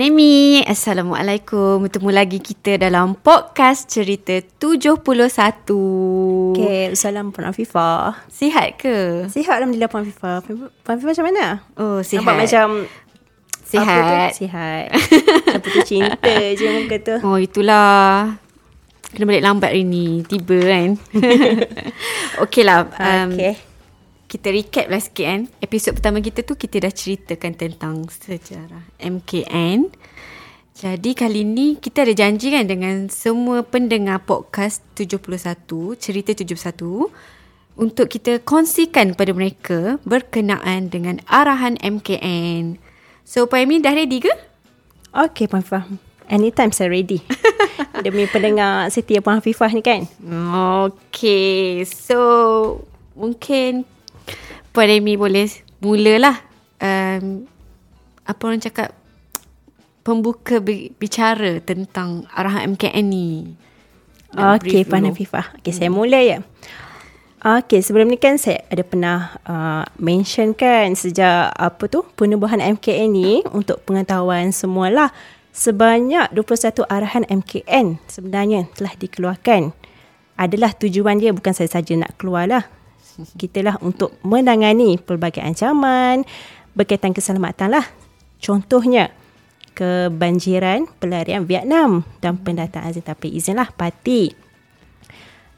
Amy, Assalamualaikum. Bertemu lagi kita dalam podcast cerita 71. Okay, salam Puan Afifah. Sihat ke? Sihat Alhamdulillah Puan Afifah. Puan Afifah macam mana? Oh, sihat. Nampak macam sihat. Apa tu? Sihat. Apa tu cinta je muka tu. Oh, itulah. Kena balik lambat hari ni. Tiba kan. Okey lah. Um, Okay. Kita recap lah sikit kan. Episod pertama kita tu kita dah ceritakan tentang sejarah MKN. Jadi kali ni kita ada janji kan dengan semua pendengar podcast 71, cerita 71 untuk kita kongsikan kepada mereka berkenaan dengan arahan MKN. So Pak Amy dah ready ke? Okay Puan Afifah. Anytime saya ready. Demi pendengar setia Puan Afifah ni kan. Okay, so mungkin Puan Amy boleh mulalah um, apa orang cakap pembuka bi- bicara tentang arahan MKN ni. Brief Puan. Afifah. Okay saya mula ya. Okay sebelum ni kan saya ada pernah uh, mention kan sejak apa tu penubuhan MKN ni untuk pengetahuan semualah sebanyak 21 arahan MKN sebenarnya telah dikeluarkan. Adalah tujuan dia bukan saya saja nak keluar lah. Kita lah untuk menangani pelbagai ancaman berkaitan keselamatan lah. Contohnya kebanjiran pelarian Vietnam dan pendataan tanpa izin lah parti.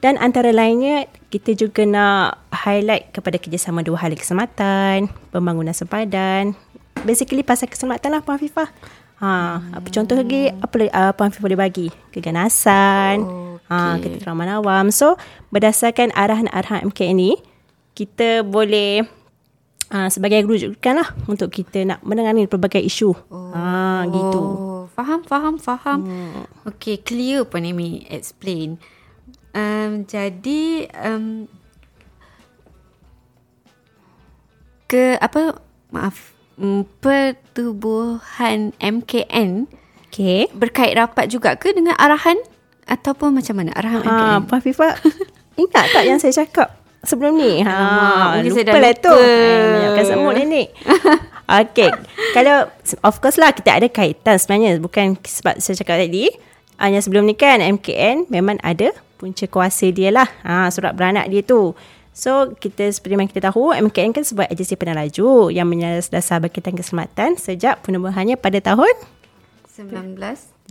Dan antara lainnya, kita juga nak highlight kepada kerjasama dua hal keselamatan, pembangunan sempadan. Basically pasal keselamatan lah Puan Afifah. Ha, apa contoh lagi, apa uh, Puan Afifah boleh bagi? Keganasan, ha, Okey. keteraman awam. So, berdasarkan arahan-arahan MK ini, kita boleh uh, sebagai rujukan lah untuk kita nak menangani pelbagai isu. Ha, gitu. Oh, faham, faham, faham. Hmm. Okay, clear Puan Amy explain. Um, jadi, um, ke apa, maaf, um, pertubuhan MKN Okay. berkait rapat juga ke dengan arahan ataupun macam mana arahan MKN? Ha, Puan Fifah ingat tak yang saya cakap sebelum ni? Alamak, Ha, mungkin lupa saya dah lah lupa. tu. Eh, Menyakkan semut ni. Okay. Kalau, of course lah kita ada kaitan sebenarnya. Bukan sebab saya cakap tadi. Hanya sebelum ni kan MKN memang ada punca kuasa dia lah. Ha, surat beranak dia tu. So, kita seperti yang kita tahu, MKN kan sebuah agensi peneraju yang menyalas dasar berkaitan keselamatan sejak penubuhannya pada tahun 19.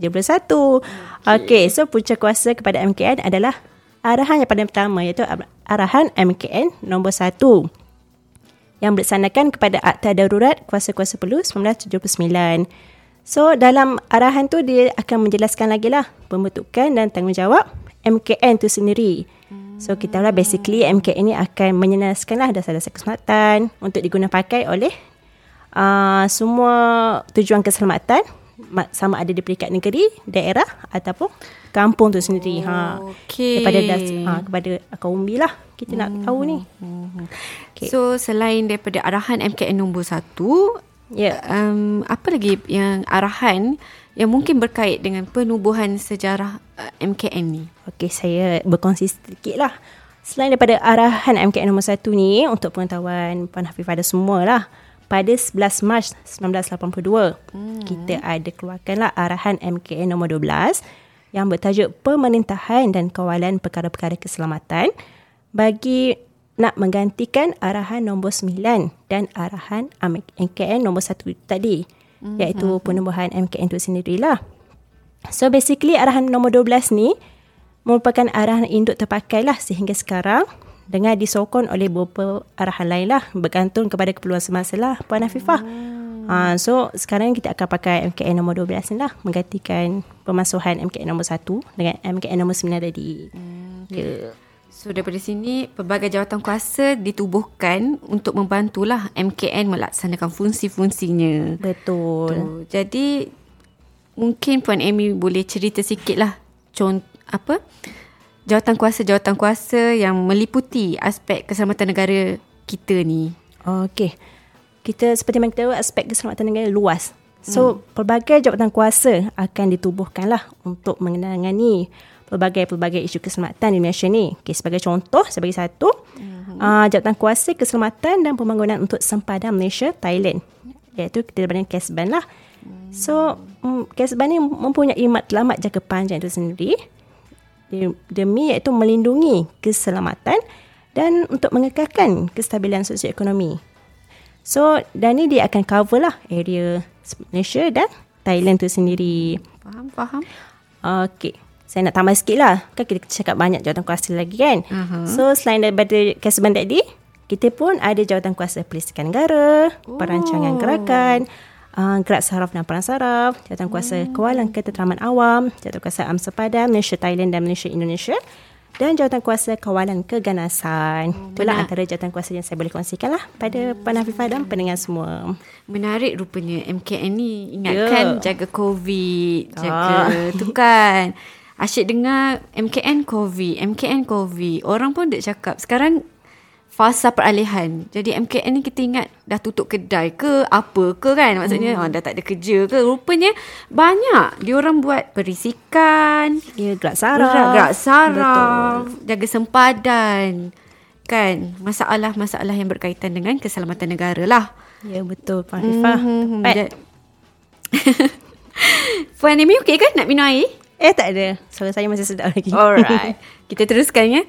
31. Okay. okay, so punca kuasa kepada MKN adalah arahan yang paling pertama iaitu arahan MKN nombor 1 yang melaksanakan kepada Akta Darurat Kuasa-Kuasa Perlu 1979. So dalam arahan tu dia akan menjelaskan lagi lah pembentukan dan tanggungjawab MKN tu sendiri. So kita lah basically MKN ni akan menyenaskan lah dasar-dasar keselamatan untuk diguna pakai oleh uh, semua tujuan keselamatan ma- sama ada di peringkat negeri, daerah ataupun kampung tu sendiri. ha. okey. Kepada das, ha, kepada kaum lah kita nak tahu ni. Okay. So selain daripada arahan MKN nombor satu, Ya. um, apa lagi yang arahan yang mungkin berkait dengan penubuhan sejarah uh, MKN ni? Okey, saya berkongsi sedikit lah. Selain daripada arahan MKN nombor 1 ni, untuk pengetahuan Puan Hafifah ada semua lah. Pada 11 Mac 1982, hmm. kita ada keluarkanlah arahan MKN nombor 12 yang bertajuk Pemerintahan dan Kawalan Perkara-Perkara Keselamatan bagi nak menggantikan arahan nombor 9 dan arahan MKN nombor 1 tadi, hmm. iaitu penubuhan MKN itu sendirilah. So basically arahan nombor 12 ni merupakan arahan induk terpakai lah sehingga sekarang dengan disokong oleh beberapa arahan lain lah bergantung kepada keperluan semasa lah Puan Afifah. Hmm. Uh, so sekarang kita akan pakai MKN nombor 12 ni lah menggantikan pemasuhan MKN nombor 1 dengan MKN nombor 9 tadi. Hmm. Ya. So daripada sini pelbagai jawatan kuasa ditubuhkan untuk membantulah MKN melaksanakan fungsi-fungsinya. Betul. Tu. Jadi mungkin Puan Amy boleh cerita sikit lah contoh apa jawatan kuasa-jawatan kuasa yang meliputi aspek keselamatan negara kita ni. Okey. Kita seperti yang kita tahu aspek keselamatan negara luas. So, hmm. pelbagai jawatan kuasa akan ditubuhkan lah untuk menangani pelbagai-pelbagai isu keselamatan di Malaysia ni. Okay, sebagai contoh, sebagai satu, hmm. uh, jawatan kuasa keselamatan dan pembangunan untuk sempadan Malaysia, Thailand. iaitu kita daripada Kesban lah. So, um, Kesban ni mempunyai matlamat jangka panjang itu sendiri demi iaitu melindungi keselamatan dan untuk mengekalkan kestabilan sosioekonomi. So, dan ni dia akan cover lah area Malaysia dan Thailand tu sendiri. Faham, faham. Okay. Saya nak tambah sikit lah. Kan kita cakap banyak jawatan kuasa lagi kan. Uh-huh. So, selain daripada Kesban tadi, kita pun ada jawatan kuasa Perlistikan Negara, oh. Perancangan Gerakan, uh, Gerak Saraf dan Peran Saraf, jawatan kuasa oh. Kawalan Ketenteraman Awam, jawatan kuasa Am Sepadan, Malaysia Thailand dan Malaysia Indonesia dan jawatan kuasa kawalan keganasan. Oh, Itulah antara jawatan kuasa yang saya boleh kongsikan lah pada Puan Hafifah dan pendengar semua. Menarik rupanya MKN ni. Ingatkan yeah. jaga COVID, jaga ah. tu kan. Asyik dengar MKN COVID, MKN COVID. Orang pun dah cakap. Sekarang fasa peralihan. Jadi MKN ni kita ingat dah tutup kedai ke apa ke kan. Maksudnya hmm. oh, dah tak ada kerja ke. Rupanya banyak. Dia orang buat perisikan. Ya, gerak saraf. Gerak saraf. Betul. Jaga sempadan. Kan. Masalah-masalah yang berkaitan dengan keselamatan negara lah. Ya, betul. Pak Fifah. Hmm, Puan Amy okey kan nak minum air? Eh tak ada. Suara saya masih sedap lagi. Alright. Kita teruskan ya.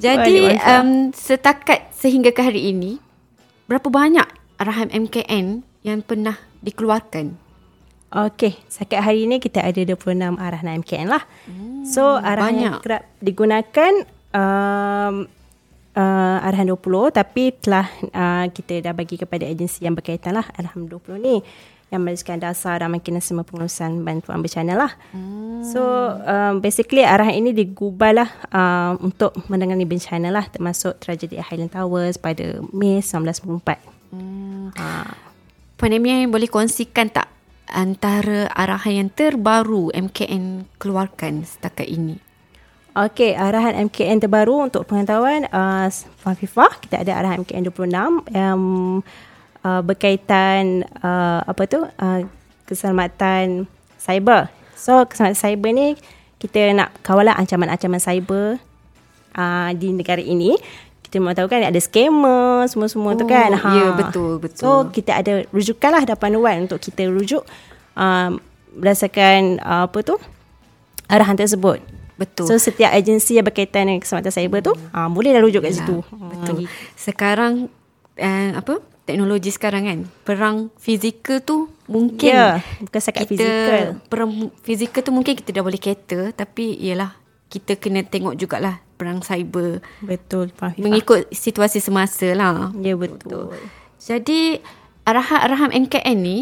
Jadi um, setakat sehingga ke hari ini berapa banyak arahan MKN yang pernah dikeluarkan? Okey, setakat hari ini kita ada 26 arahan MKN lah. Hmm, so arahan banyak. yang kerap digunakan um, uh, arahan 20 tapi telah uh, kita dah bagi kepada agensi yang berkaitan lah arahan 20 ni yang menuliskan dasar dan mekanisme pengurusan bantuan bencana lah. Hmm. So um, basically arahan ini digubah lah um, untuk menangani bencana lah termasuk tragedi Highland Towers pada Mei 1994. Hmm. Ha. Puan Emia boleh kongsikan tak antara arahan yang terbaru MKN keluarkan setakat ini? Okey, arahan MKN terbaru untuk pengetahuan uh, Fafifah, kita ada arahan MKN 26 um, uh, berkaitan uh, apa tu uh, keselamatan cyber. So keselamatan cyber ni kita nak kawalan ancaman-ancaman cyber uh, di negara ini. Kita mahu tahu kan ada scammer semua-semua oh, tu kan. Ha. Ya betul betul. So kita ada rujukan lah ada panduan untuk kita rujuk uh, berdasarkan uh, apa tu arahan tersebut. Betul. So setiap agensi yang berkaitan dengan keselamatan cyber tu uh, boleh dah rujuk kat ya, situ. Betul. Uh, Sekarang uh, apa teknologi sekarang kan. Perang fizikal tu mungkin yeah, bukan sekat fizikal. perang fizikal tu mungkin kita dah boleh cater tapi ialah kita kena tengok jugalah perang cyber. Betul Fahifah. mengikut situasi semasa lah. Ya yeah, betul. betul. Jadi arahan-arahan NKN ni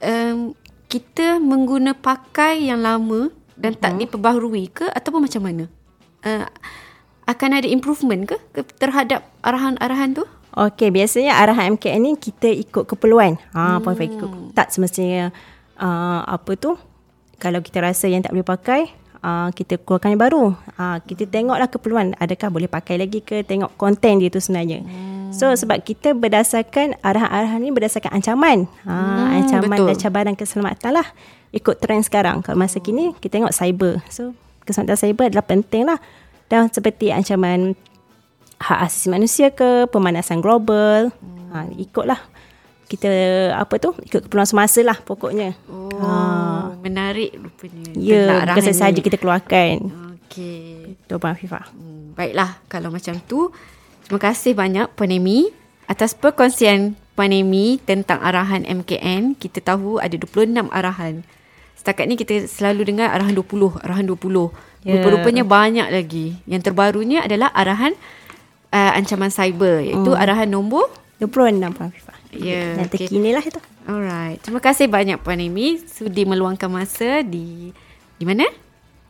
um, kita mengguna pakai yang lama dan tak uh-huh. diperbaharui ke ataupun macam mana? Uh, akan ada improvement ke terhadap arahan-arahan tu Okey, biasanya arahan MKN ni kita ikut keperluan. Ha, hmm. point ikut. Tak semestinya uh, apa tu? Kalau kita rasa yang tak boleh pakai, uh, kita keluarkan yang baru. Uh, kita tengoklah keperluan. Adakah boleh pakai lagi ke? Tengok konten dia tu sebenarnya. Hmm. So, sebab kita berdasarkan arahan-arahan ni berdasarkan ancaman. Ha, hmm, ancaman betul. dan cabaran keselamatan lah. Ikut trend sekarang. Kalau masa kini, kita tengok cyber. So, keselamatan cyber adalah penting lah. Dan seperti ancaman hak asasi manusia ke pemanasan global. Hmm. ha, ikutlah. Kita apa tu? Ikut keperluan semasa lah pokoknya. Oh, ha. menarik rupanya. Ya bukan saja kita keluarkan. Okey. Betul Puan Afifah hmm, baiklah kalau macam tu terima kasih banyak Puan Amy. Atas perkongsian Puan Amy tentang arahan MKN kita tahu ada 26 arahan. Setakat ni kita selalu dengar arahan 20 arahan 20 yeah. rupa-rupanya banyak lagi. Yang terbarunya adalah arahan uh, ancaman cyber iaitu hmm. arahan nombor 26 Puan Afifah. Ya. Dan okay. terkini lah itu. Alright. Terima kasih banyak Puan Amy sudi meluangkan masa di di mana?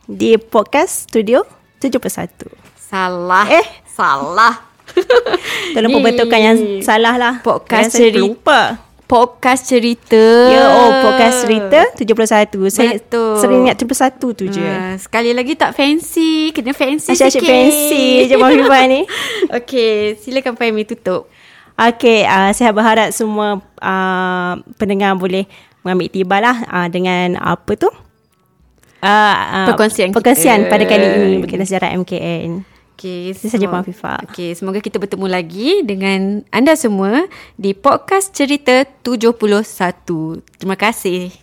Di podcast studio 71. Salah. Eh, salah. Tolong perbetulkan yang salah lah. Podcast cerita. Lupa podcast cerita. Ya, oh podcast cerita 71. Saya Betul. sering ingat 71 tu je. Uh, sekali lagi tak fancy, kena fancy Asyik sikit. Asyik fancy je ni. Okey, silakan Fahmi tutup. Okey, uh, saya berharap semua uh, pendengar boleh mengambil tiba lah uh, dengan apa tu? Uh, uh, perkongsian, perkongsian kita. pada kali ini berkaitan sejarah MKN. Okey, Itu saja Puan Afifah. Okey, semoga kita bertemu lagi dengan anda semua di podcast cerita 71. Terima kasih.